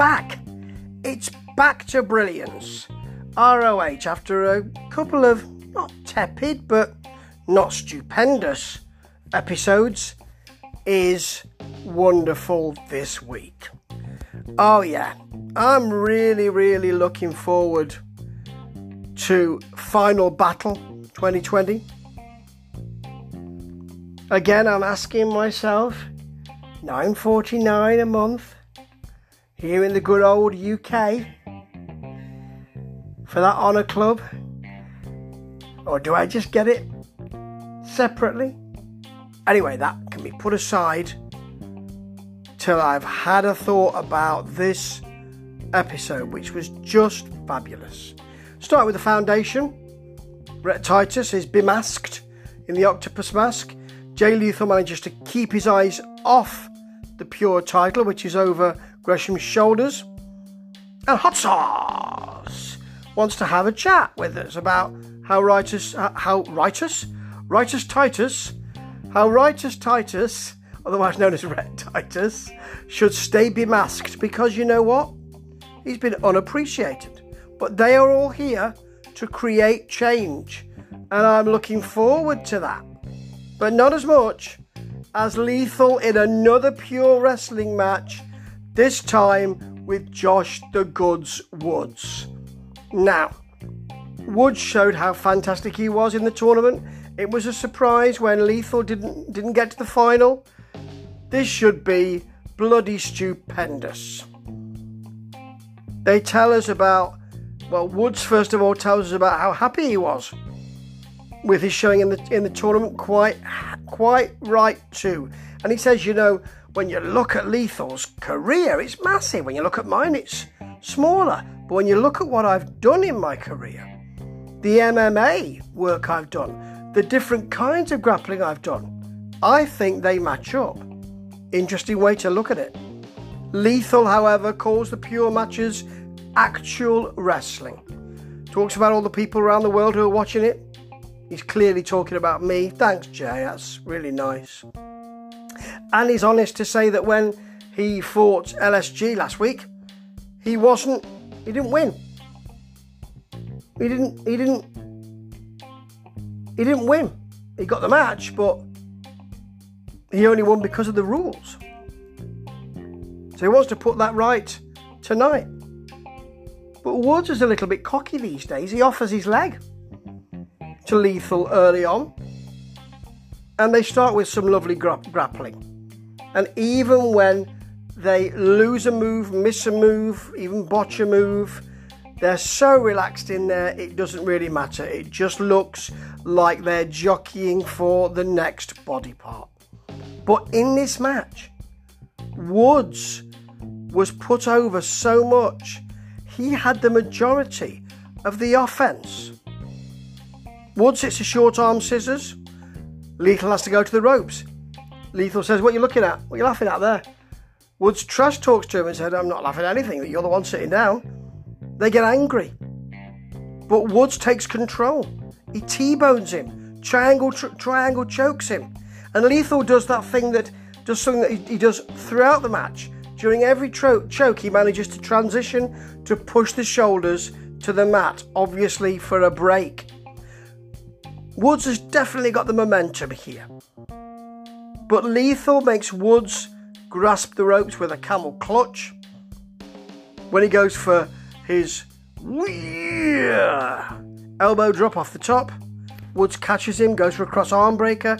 back. It's back to brilliance. ROH, after a couple of not tepid but not stupendous episodes, is wonderful this week. Oh, yeah, I'm really, really looking forward to Final Battle 2020. Again, I'm asking myself 9.49 a month here in the good old UK for that honour club? Or do I just get it separately? Anyway, that can be put aside till I've had a thought about this episode, which was just fabulous. Start with the foundation. Rhett Titus is bemasked in the octopus mask. Jay Lethal manages to keep his eyes off the pure title, which is over Gresham's shoulders. And Hot Sauce wants to have a chat with us about how Ritus, uh, how Ritus, Ritus Titus, how Ritus Titus, otherwise known as Rhett Titus, should stay bemasked because you know what? He's been unappreciated. But they are all here to create change, and I'm looking forward to that. But not as much as Lethal in another pure wrestling match, this time with Josh the Goods Woods. Now, Woods showed how fantastic he was in the tournament. It was a surprise when Lethal didn't didn't get to the final. This should be bloody stupendous. They tell us about well, Woods first of all tells us about how happy he was with his showing in the in the tournament. Quite quite right too. And he says, you know, when you look at Lethal's career, it's massive. When you look at mine, it's smaller. But when you look at what I've done in my career, the MMA work I've done, the different kinds of grappling I've done, I think they match up. Interesting way to look at it. Lethal, however, calls the pure matches actual wrestling. Talks about all the people around the world who are watching it. He's clearly talking about me. Thanks, Jay. That's really nice. And he's honest to say that when he fought LSG last week, he wasn't, he didn't win. He didn't, he didn't, he didn't win. He got the match, but he only won because of the rules. So he wants to put that right tonight. But Woods is a little bit cocky these days. He offers his leg to Lethal early on. And they start with some lovely gra- grappling. And even when they lose a move, miss a move, even botch a move, they're so relaxed in there, it doesn't really matter. It just looks like they're jockeying for the next body part. But in this match, Woods was put over so much, he had the majority of the offense. Woods hits a short arm scissors. Lethal has to go to the ropes. Lethal says, What are you looking at? What are you laughing at there? Woods trash talks to him and said, I'm not laughing at anything, you're the one sitting down. They get angry. But Woods takes control. He T-bones him, triangle tr- triangle chokes him. And Lethal does that thing that does something that he, he does throughout the match. During every tro- choke, he manages to transition to push the shoulders to the mat, obviously for a break. Woods has definitely got the momentum here. But Lethal makes Woods grasp the ropes with a camel clutch. When he goes for his elbow drop off the top, Woods catches him, goes for a cross arm breaker.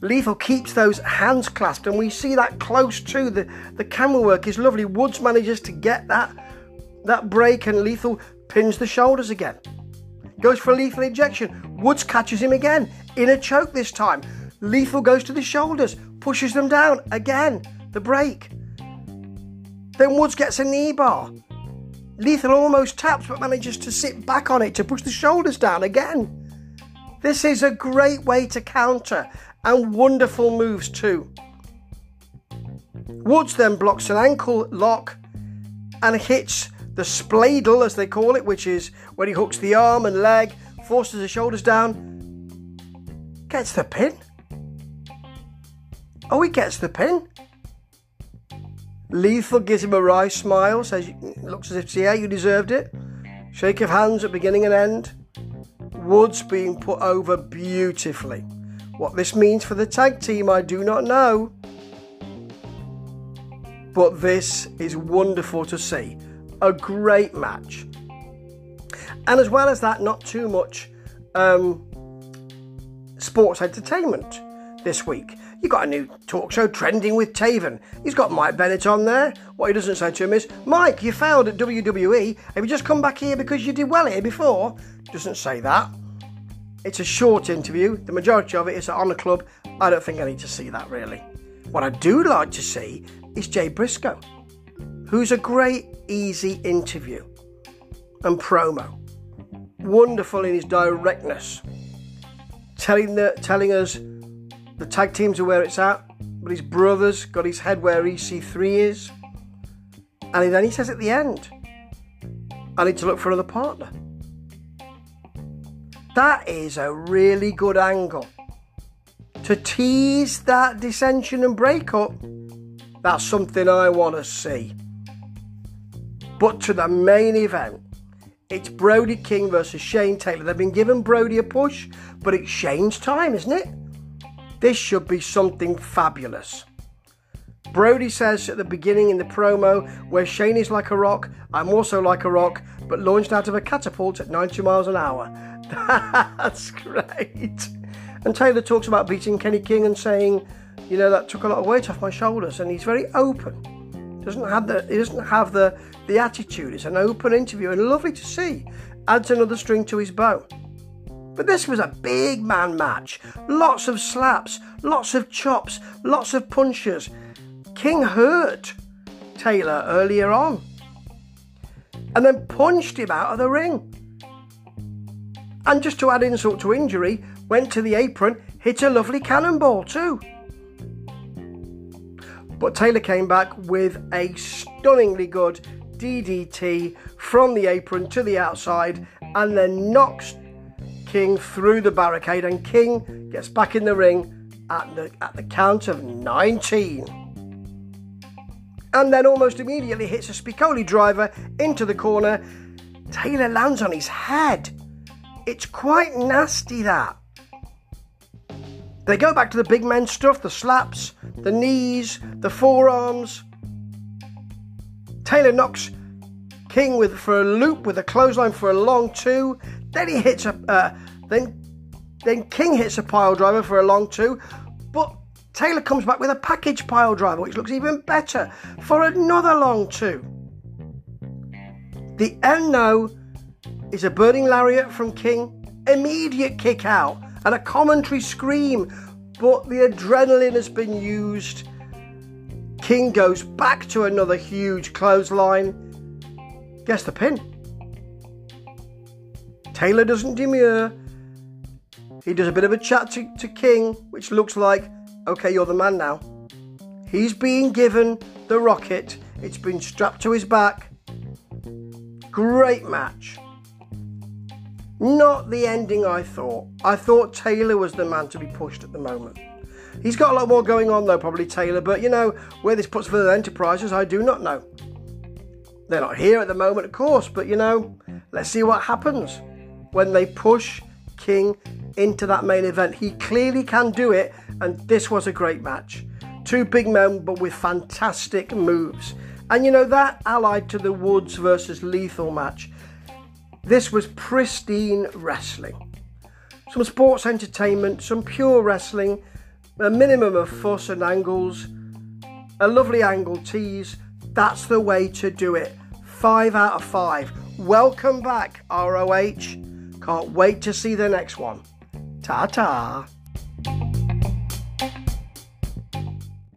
Lethal keeps those hands clasped, and we see that close too. The, the camera work is lovely. Woods manages to get that, that break, and Lethal pins the shoulders again. Goes for a lethal injection. Woods catches him again in a choke this time. Lethal goes to the shoulders, pushes them down again. The break. Then Woods gets a knee bar. Lethal almost taps but manages to sit back on it to push the shoulders down again. This is a great way to counter and wonderful moves too. Woods then blocks an ankle lock and hits the spladle, as they call it, which is when he hooks the arm and leg, forces the shoulders down, gets the pin. Oh, he gets the pin. Lethal gives him a wry smile, says, looks as if, yeah, you deserved it. Shake of hands at beginning and end. Woods being put over beautifully. What this means for the tag team, I do not know. But this is wonderful to see. A great match. And as well as that, not too much um, sports entertainment this week. You got a new talk show trending with Taven. He's got Mike Bennett on there. What he doesn't say to him is, Mike, you failed at WWE. Have you just come back here because you did well here before? Doesn't say that. It's a short interview. The majority of it is on the club. I don't think I need to see that really. What I do like to see is Jay Briscoe, who's a great, easy interview and promo. Wonderful in his directness, telling the, telling us the tag teams are where it's at, but his brother's got his head where EC3 is. And then he says at the end, I need to look for another partner. That is a really good angle. To tease that dissension and breakup, that's something I want to see. But to the main event, it's Brody King versus Shane Taylor. They've been giving Brody a push, but it's Shane's time, isn't it? This should be something fabulous. Brody says at the beginning in the promo, where Shane is like a rock, I'm also like a rock, but launched out of a catapult at 90 miles an hour. That's great. And Taylor talks about beating Kenny King and saying, you know, that took a lot of weight off my shoulders, and he's very open. Doesn't have the he doesn't have the the attitude. It's an open interview and lovely to see. Adds another string to his bow. But this was a big man match. Lots of slaps, lots of chops, lots of punches. King hurt Taylor earlier on and then punched him out of the ring. And just to add insult to injury, went to the apron, hit a lovely cannonball too. But Taylor came back with a stunningly good DDT from the apron to the outside and then knocks King through the barricade, and King gets back in the ring at the, at the count of 19. And then almost immediately hits a Spicoli driver into the corner. Taylor lands on his head. It's quite nasty, that. They go back to the big men stuff the slaps, the knees, the forearms. Taylor knocks King with for a loop with a clothesline for a long two. Then he hits a uh, then then King hits a pile driver for a long two, but Taylor comes back with a package pile driver, which looks even better for another long two. The end now is a burning lariat from King, immediate kick out, and a commentary scream, but the adrenaline has been used. King goes back to another huge clothesline. Guess the pin. Taylor doesn't demur. He does a bit of a chat to, to King, which looks like, okay, you're the man now. He's being given the rocket, it's been strapped to his back. Great match. Not the ending I thought. I thought Taylor was the man to be pushed at the moment. He's got a lot more going on though, probably Taylor, but you know, where this puts Villain Enterprises, I do not know. They're not here at the moment, of course, but you know, let's see what happens when they push King into that main event. He clearly can do it, and this was a great match. Two big men, but with fantastic moves. And you know, that allied to the Woods versus Lethal match, this was pristine wrestling. Some sports entertainment, some pure wrestling, a minimum of fuss and angles, a lovely angle tease. That's the way to do it. Five out of five. Welcome back, ROH. Can't wait to see the next one. Ta ta.